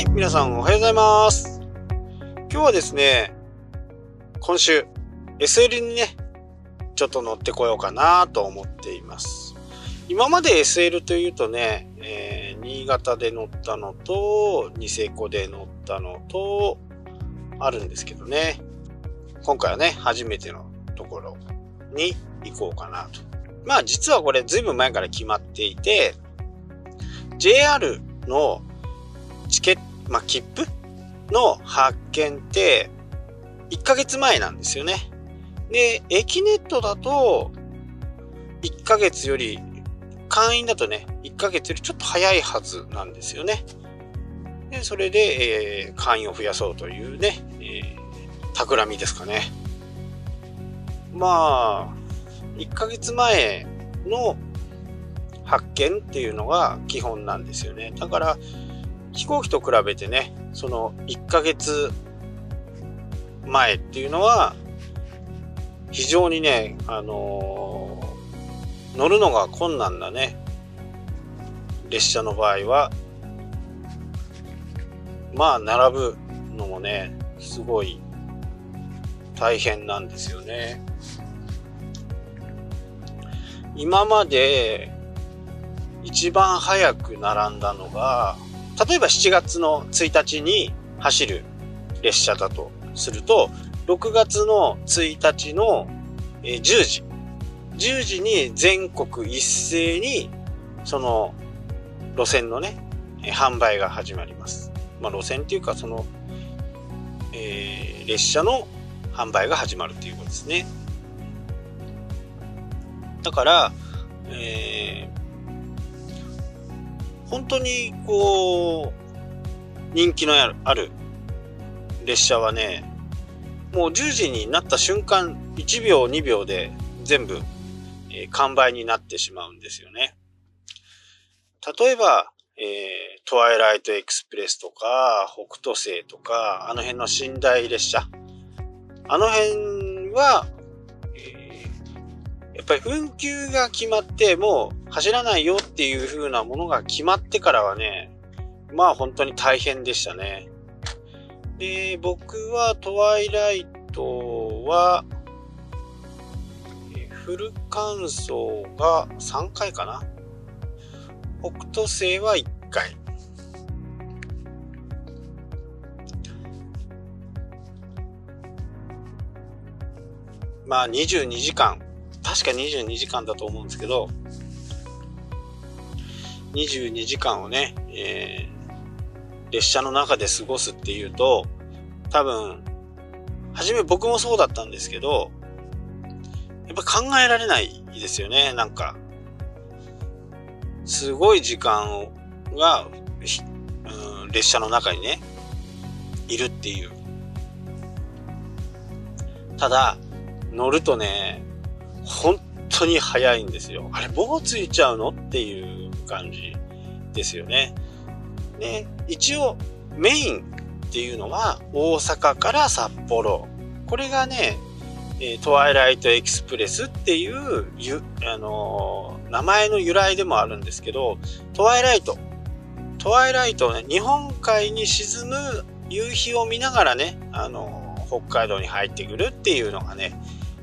はい、皆さんおはようございます。今日はですね、今週 SL にね、ちょっと乗ってこようかなと思っています。今まで SL というとね、えー新潟で乗ったのと、ニセコで乗ったのと、あるんですけどね。今回はね、初めてのところに行こうかなと。まあ実はこれずいぶん前から決まっていて、JR のチケット、まあ切符の発券って1ヶ月前なんですよね。で、駅ネットだと1ヶ月より、会員だとね、1ヶ月よりちょっと早いはずなんですよね。で、それで、えー会員を増やそうというね、えー、企みですかね。まあ、1ヶ月前の発見っていうのが基本なんですよね。だから、飛行機と比べてね、その1ヶ月前っていうのは、非常にね、あのー乗るのが困難なね、列車の場合は、まあ、並ぶのもね、すごい大変なんですよね。今まで一番早く並んだのが、例えば7月の1日に走る列車だとすると、6月の1日の10時、10時に全国一斉にその路線のね、販売が始まります。まあ路線っていうかその、えー列車の販売が始まるっていうことですね。だから、えー本当にこう、人気のある列車はね、もう10時になった瞬間、1秒2秒で全部、えー完売になってしまうんですよね。例えば、えートワイライトエクスプレスとか、北斗星とか、あの辺の寝台列車。あの辺は、やっぱり運休が決まって、もう走らないよっていう風なものが決まってからはね、まあ本当に大変でしたね。で、僕はトワイライトは、フル乾燥が3回かな。北斗星は1回。まあ22時間。確か22時間だと思うんですけど、22時間をね、えー列車の中で過ごすっていうと、多分、初め僕もそうだったんですけど、やっぱ考えられないですよね、なんか。すごい時間が、うん、列車の中にね、いるっていう。ただ、乗るとね、本当に早いんですよ。あれ、棒ついちゃうの？っていう感じですよね。ね、一応メインっていうのは大阪から札幌。これがね、えトワイライトエクスプレスっていう、あの名前の由来でもあるんですけど、トワイライト。トワイライトね、日本海に沈む夕日を見ながらね、あの北海道に入ってくるっていうのがね、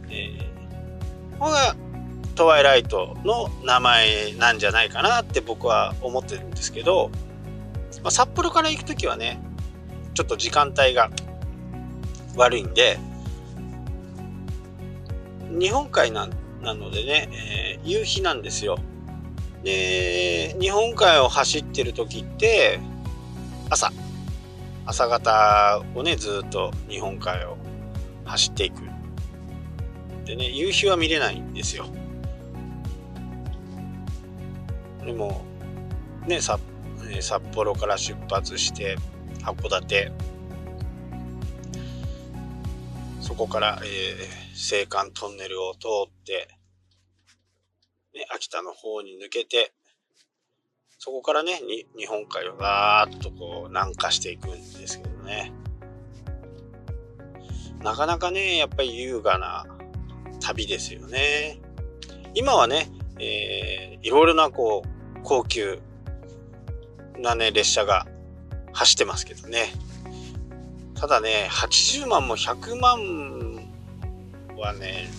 えーこがトワイライトの名前なんじゃないかなって僕は思ってるんですけど、まあ、札幌から行くときはね、ちょっと時間帯が悪いんで、日本海ななのでね、えー夕日なんですよ。で、日本海を走ってる時って、朝、朝方をね、ずっと日本海を走っていく。でね、夕日は見れないんですよ。でも、ね、札札幌から出発して函館そこから、えー、青函トンネルを通って、ね、秋田の方に抜けてそこからねに日本海をガーッとこう南下していくんですけどねなかなかねやっぱり優雅な旅ですよね今はね、えーいろいろなこう高級なね、列車が走ってますけどね。ただね、80万も100万はね、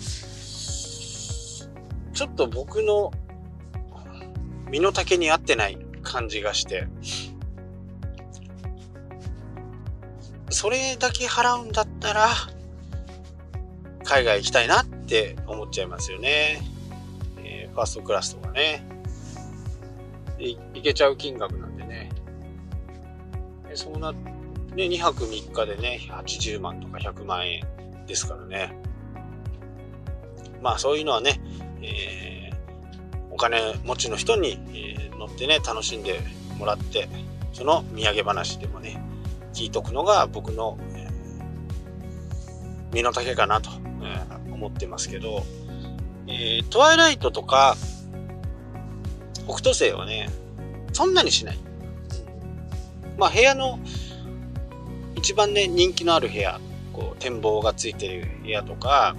ちょっと僕の身の丈に合ってない感じがして、それだけ払うんだったら、海外行きたいなっって思っちゃいますよね。えー、ファーストクラスとかね。いいけちゃう金額なんでね。そうな、ね、2泊3日でね、80万とか100万円ですからね。まあそういうのはね、えー、お金持ちの人に、えー、乗ってね、楽しんでもらって、その土産話でもね、聞いとくのが僕の、えー、身の丈かなと、思ってますけど、えー、トワイライトとか、北斗星はね、そんなにしない。まあ部屋の一番ね、人気のある部屋、こう展望がついてる部屋とか、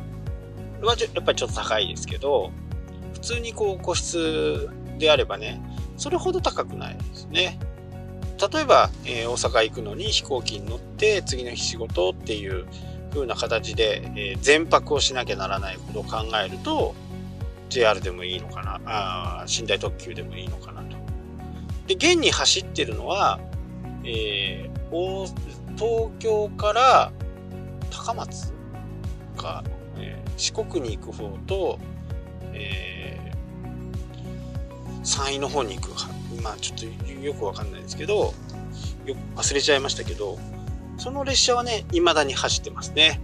はやっぱりちょっと高いですけど、普通にこう個室であればね、それほど高くないですね。例えば、えー、大阪行くのに飛行機に乗って次の日仕事っていう風な形で、えー、全泊をしなきゃならないことを考えると JR でもいいのかな？あ寝台特急でもいいのかなと。で現に走ってるのは、えー、東京から高松か、えー、四国に行く方と、えー、山陰の方に行くまあちょっとよくわかんないですけど、よ忘れちゃいましたけど、その列車はね、未だに走ってますね。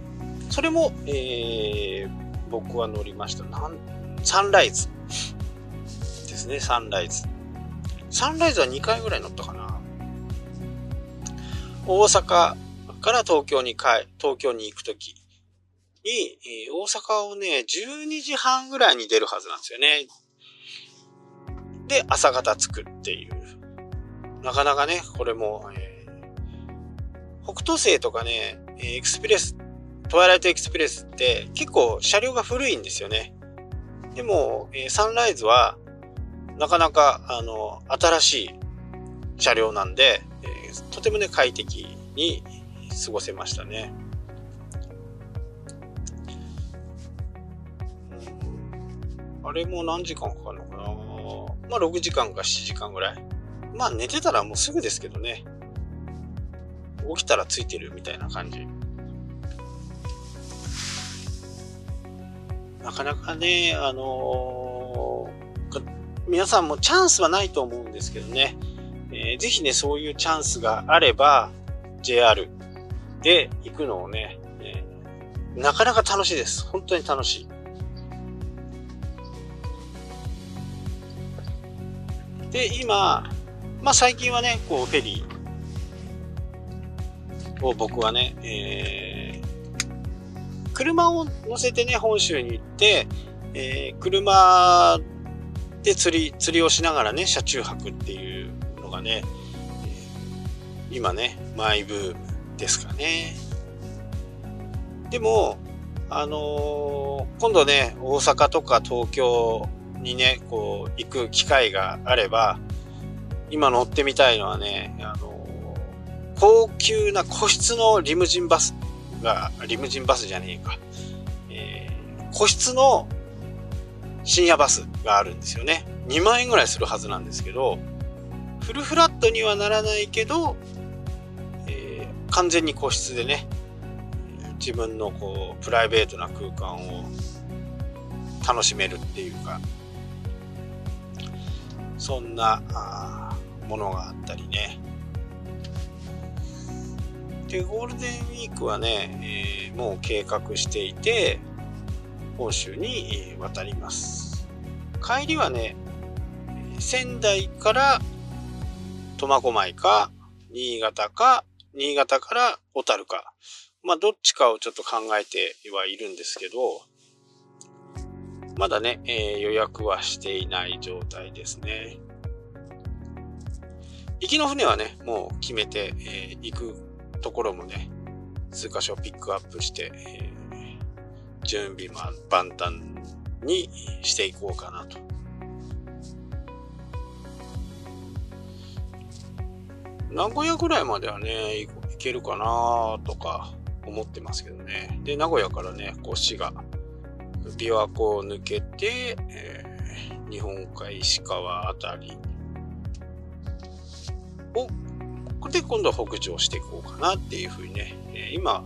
それも、えー、僕は乗りました。なんサンライズですね、サンライズ。サンライズは2回ぐらい乗ったかな。大阪から東京に帰、東京に行くときに、えー、大阪をね、12時半ぐらいに出るはずなんですよね。で、朝方着くっていう。なかなかね、これも、えー、北斗星とかね、エクスプレス、トワイライトエクスプレスって結構車両が古いんですよね。でも、え、サンライズはなかなかあの新しい車両なんで、え、とてもね快適に過ごせましたね。あれも何時間かかるのかなまあ6時間か7時間ぐらい。まあ寝てたらもうすぐですけどね。起きたらついてるみたいな感じ。なかなかね、あのー、皆さんもチャンスはないと思うんですけどね、えー、ぜひね、そういうチャンスがあれば、JR で行くのをね、えー、なかなか楽しいです。本当に楽しい。で、今、まあ最近はね、こうフェリーを僕はね、えー、車を乗せてね、本州に行って、えー、車で釣り、釣りをしながらね、車中泊っていうのがね、今ね、マイブームですかね。でも、あのー、今度ね、大阪とか東京にね、こう、行く機会があれば、今乗ってみたいのはね、あ、高級な個室のリムジンバスが、リムジンバスじゃねえか。えー、個室の深夜バスがあるんですよね。2万円ぐらいするはずなんですけど、フルフラットにはならないけど、えー、完全に個室でね、自分のこう、プライベートな空間を楽しめるっていうか、そんなものがあったりね。で、ゴールデンウィークはね、えー、もう計画していて、本州に渡ります。帰りはね、仙台から苫小牧か、新潟か、新潟から小樽か。まあ、どっちかをちょっと考えてはいるんですけど、まだね、えー、予約はしていない状態ですね。行きの船はね、もう決めて、えー、行くところもね、数箇所ピックアップして、えー、準備万端にしていこうかなと。名古屋ぐらいまではね、行けるかなとか思ってますけどね。で、名古屋からね、こう滋賀、琵琶湖を抜けて、えー、日本海石川あたりを、で、今度は北上していこうかなっていうふうにね、え、今、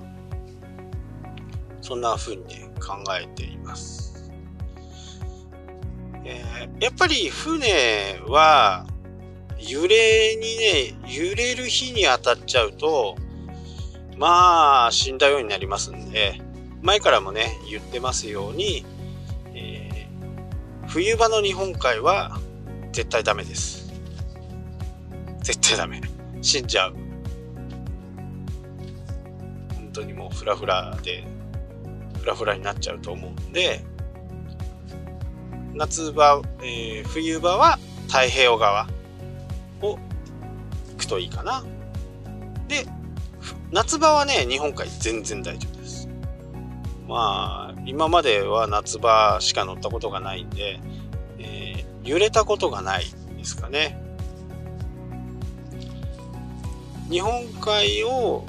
そんなふうにね、考えています。えー、やっぱり船は、揺れにね、揺れる日に当たっちゃうと、まあ、死んだようになりますんで、前からもね、言ってますように、えー、冬場の日本海は絶対ダメです。絶対ダメ。死んじゃう。本当にもうフラフラで、フラフラになっちゃうと思うんで、夏場、えー、冬場は太平洋側を行くといいかな。で、夏場はね、日本海全然大丈夫です。まあ、今までは夏場しか乗ったことがないんで、えー、揺れたことがないですかね。日本海を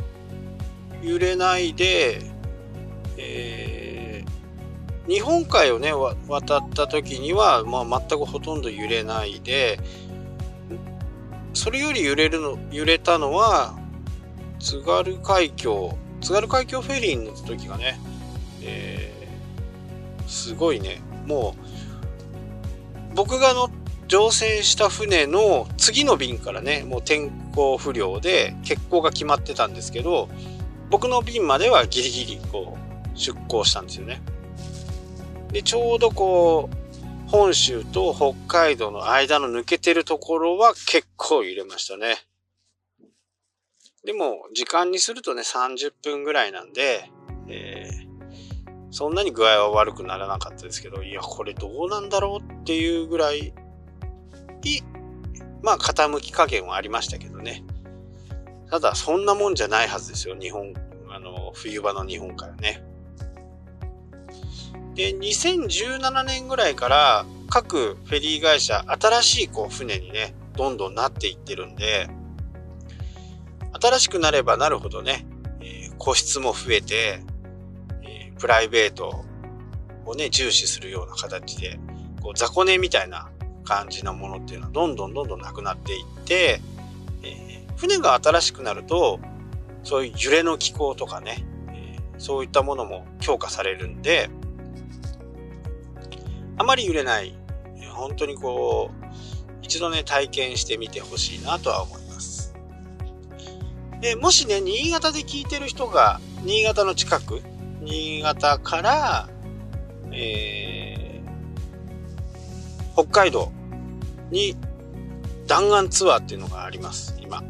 揺れないで、えー、日本海をね、渡った時には、まあ、全くほとんど揺れないで、それより揺れるの、揺れたのは、津軽海峡、津軽海峡フェリーに乗った時がね、えー、すごいね、もう、僕が乗った乗船した船の次の便からね、もう天候不良で欠航が決まってたんですけど、僕の便まではギリギリこう出航したんですよね。で、ちょうどこう、本州と北海道の間の抜けてるところは結構揺れましたね。でも、時間にするとね、30分ぐらいなんで、えー、そんなに具合は悪くならなかったですけど、いや、これどうなんだろうっていうぐらい、まあ、傾き加減はありましたけどね。ただ、そんなもんじゃないはずですよ、日本、あの、冬場の日本からね。で、2017年ぐらいから各フェリー会社、新しいこう船にね、どんどんなっていってるんで、新しくなればなるほどね、えー、個室も増えて、えー、プライベートをね、重視するような形で、こう雑魚寝みたいな感じなものっていうのはどんどんどんどんなくなっていって、えー、船が新しくなると、そういう揺れの機構とかね、えそういったものも強化されるんで、あまり揺れない、本当にこう、一度ね、体験してみてほしいなとは思います。で、もしね、新潟で聞いてる人が、新潟の近く、新潟から、えー、北海道に弾丸ツアーっていうのがあります、今。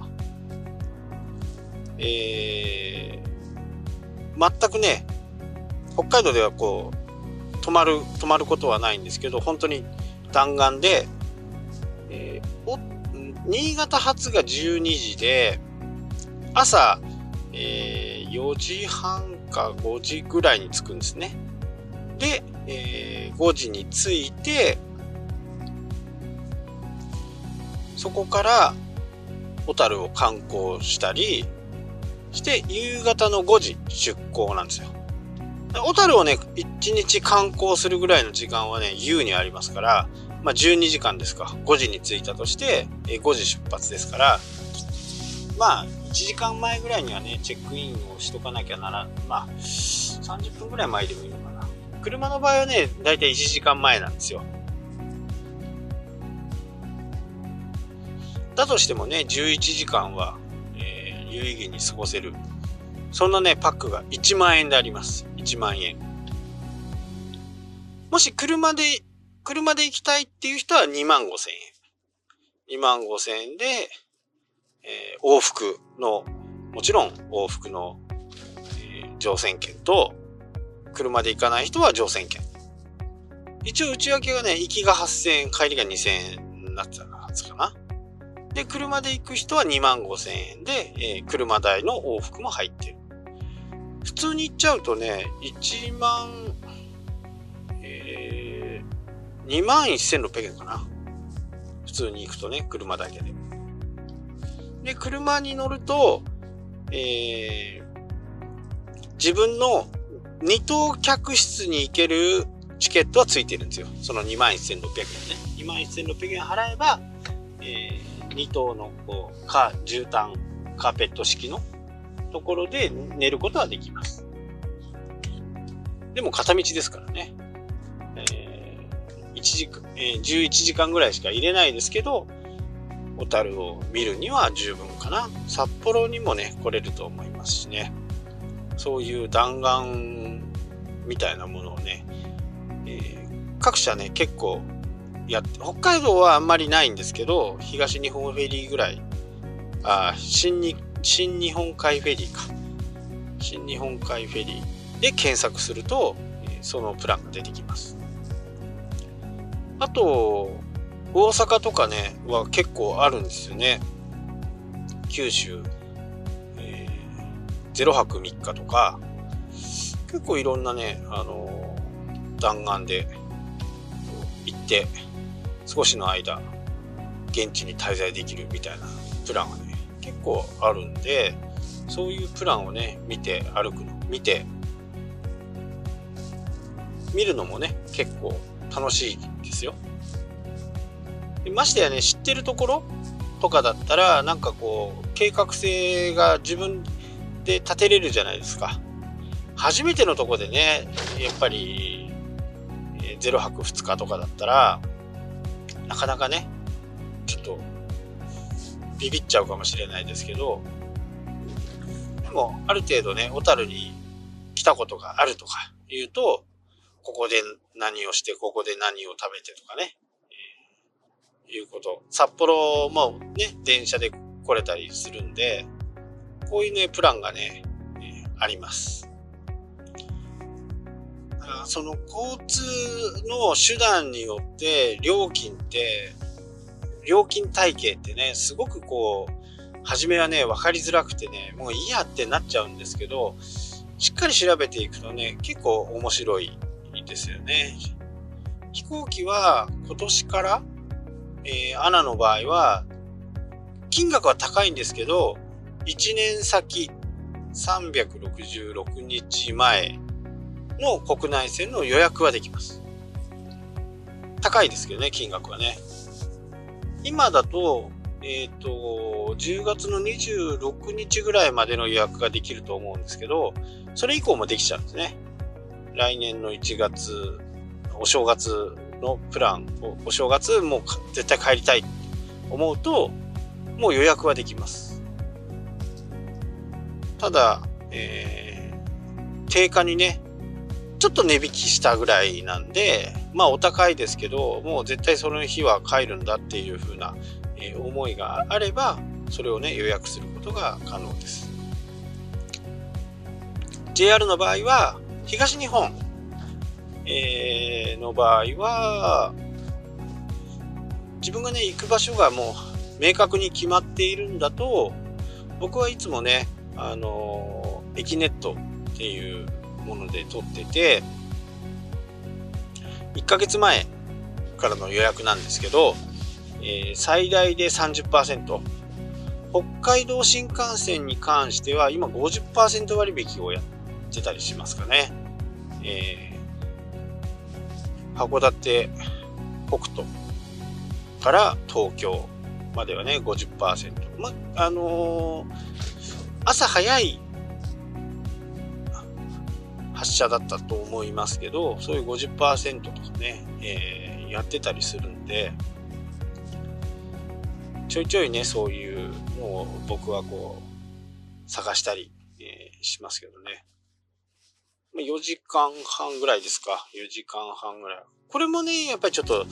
えー、全くね、北海道ではこう、泊まる、泊まることはないんですけど、本当に弾丸で、えー、お、新潟発が12時で、朝、えー、4時半か5時ぐらいに着くんですね。で、えー、5時に着いて、そこから小樽を観光したりして、夕方の5時出港なんですよ。小樽をね、1日観光するぐらいの時間はね、優にありますから、まあ12時間ですか。5時に着いたとして、5時出発ですから、まあ1時間前ぐらいにはね、チェックインをしとかなきゃなら、まあ30分ぐらい前でもいいのかな。車の場合はね、だいたい1時間前なんですよ。だとしてもね、11時間は、えー、有意義に過ごせる。そんなね、パックが1万円であります。1万円。もし車で、車で行きたいっていう人は2万5千円。2万5千円で、えー、往復の、もちろん往復の、えー、乗船券と、車で行かない人は乗船券。一応内訳がね、行きが8000円、帰りが2000円になってたはずかな。で、車で行く人は2万5千円で、えー、車代の往復も入ってる。普通に行っちゃうとね、1万、えー、2万1600円かな。普通に行くとね、車だけで。で、車に乗ると、えー、自分の二等客室に行けるチケットはついてるんですよ。その2万1600円ね。2万1600円払えば、えー、2等のこうカ絨毯カーペット式のところで寝ることはできます。でも片道ですからね。えー、1時間、えー、11時間ぐらいしか入れないですけど、小樽を見るには十分かな。札幌にもね、来れると思いますしね。そういう弾丸みたいなものをね、えー、各社ね、結構やって、北海道はあんまりないんですけど、東日本フェリーぐらい、あ新に、新日本海フェリーか。新日本海フェリーで検索すると、そのプランが出てきます。あと、大阪とかね、は結構あるんですよね。九州、えー、0泊3日とか、結構いろんなね、あの、弾丸で行って、少しの間、現地に滞在できるみたいなプランがね、結構あるんで、そういうプランをね、見て歩くの、見て、見るのもね、結構楽しいですよ。ましてやね、知ってるところとかだったら、なんかこう、計画性が自分で立てれるじゃないですか。初めてのとこでね、やっぱり、0泊2日とかだったら、なかなかね、ちょっと、ビビっちゃうかもしれないですけど、でも、ある程度ね、小樽に来たことがあるとか言うと、ここで何をして、ここで何を食べてとかね、いうこと。札幌もね、電車で来れたりするんで、こういうね、プランがね、えあります。その交通の手段によって料金って、料金体系ってね、すごくこう、初めはね、分かりづらくてね、もういいやってなっちゃうんですけど、しっかり調べていくとね、結構面白いですよね。飛行機は今年からえー、アナの場合は、金額は高いんですけど、1年先366日前の国内線の予約はできます。高いですけどね、金額はね。今だと、えっ、ー、と、10月の26日ぐらいまでの予約ができると思うんですけど、それ以降もできちゃうんですね。来年の1月、お正月のプランお正月もう絶対帰りたいと思うともう予約はできますただ、えー、定価にねちょっと値引きしたぐらいなんでまあお高いですけどもう絶対その日は帰るんだっていう風な、え、思いがあればそれをね予約することが可能です。JR の場合は東日本え、の場合は、自分がね、行く場所がもう明確に決まっているんだと、僕はいつもね、あのー、エキネットっていうもので取ってて、1ヶ月前からの予約なんですけど、えー、最大で30%。北海道新幹線に関しては今50%割引をやってたりしますかね。えー函館北斗から東京まではね、50%。ま、あのー、朝早い発射だったと思いますけど、そういう50%とかね、えー、やってたりするんで、ちょいちょいね、そういうのを僕はこう、探したり、えー、しますけどね。4時間半ぐらいですか。4時間半ぐらい。これもね、やっぱりちょっと、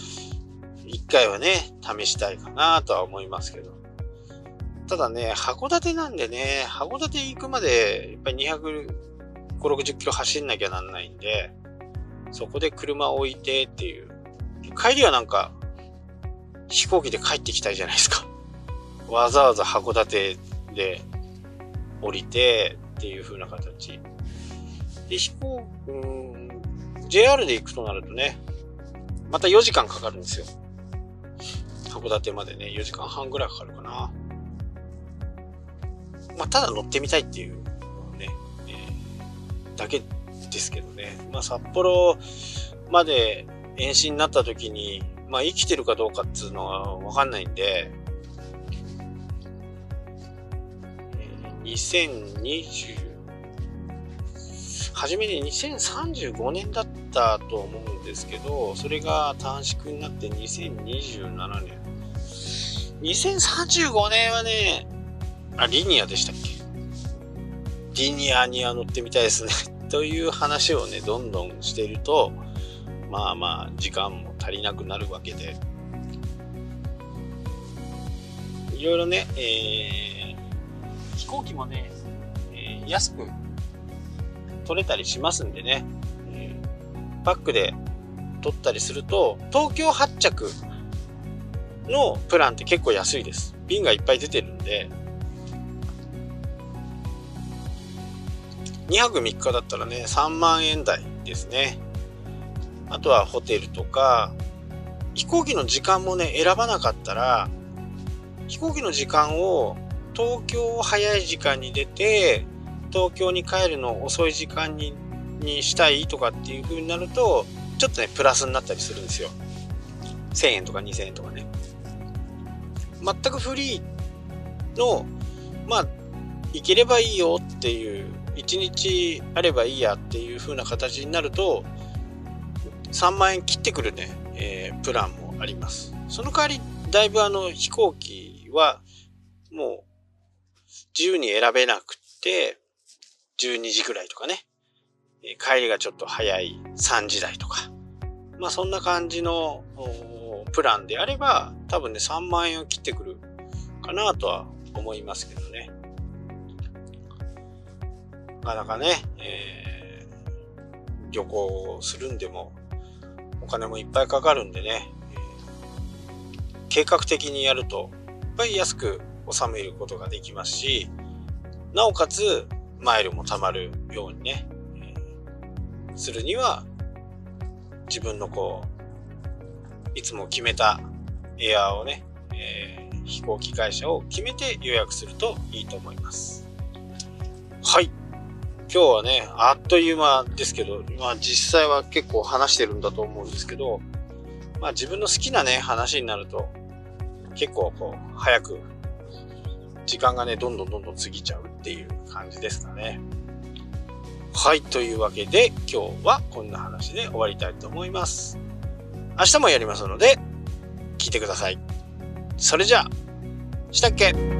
一回はね、試したいかなとは思いますけど。ただね、函館なんでね、函館行くまで、やっぱり250、60キロ走んなきゃなんないんで、そこで車置いてっていう。帰りはなんか、飛行機で帰ってきたいじゃないですか。わざわざ函館で降りてっていう風な形。で、飛行、うん、JR で行くとなるとね、また4時間かかるんですよ。函館までね、4時間半ぐらいかかるかな。まあ、ただ乗ってみたいっていう、だけですけどね。まあ、札幌まで遠心になった時に、まあ、生きてるかどうかっていうのはわかんないんで、2020、初めに2035年だったと思うんですけど、それが短縮になって2027年。2035年はね、あ、リニアでしたっけ？リニアには乗ってみたいですねという話をね、どんどんしていると、まあまあ、時間も足りなくなるわけで、いろいろね、えー、飛行機もね、えー、安く取れたりしますんでね、えー、バックで取ったりすると、東京発着のプランって結構安いです。便がいっぱい出てるんで、2泊3日だったらね、3万円台ですね。あとはホテルとか、飛行機の時間もね、選ばなかったら、飛行機の時間を東京を早い時間に出て、東京に帰るの遅い時間ににしたいとかっていう風になると、ちょっとね、プラスになったりするんですよ。1000円とか2000円とかね。全くフリーの、まあ、行ければいいよっていう、1日あればいいやっていう風な形になると、3万円切ってくるね、えー、プランもあります。その代わり、だいぶあの飛行機はもう自由に選べなくて、12時ぐらいとかね、帰りがちょっと早い3時台とか、まあそんな感じのプランであれば、多分ね3万円を切ってくるかなとは思いますけどね。なかなかね、えー、旅行するんでもお金もいっぱいかかるんでね、計画的にやると、やっぱり安く収めることができますし、なおかつ、マイルも貯まるようにね、えー、するには、自分のこう、いつも決めたエアーをね、えー、飛行機会社を決めて予約するといいと思います。はい。今日はね、あっという間ですけど、まあ実際は結構話してるんだと思うんですけど、まあ自分の好きなね、話になると、結構こう、早く、時間がね、どんどんどんどん過ぎちゃうっていう感じですかね。はい、というわけで、今日はこんな話で終わりたいと思います。明日もやりますので、聞いてください。それじゃあ、したっけ？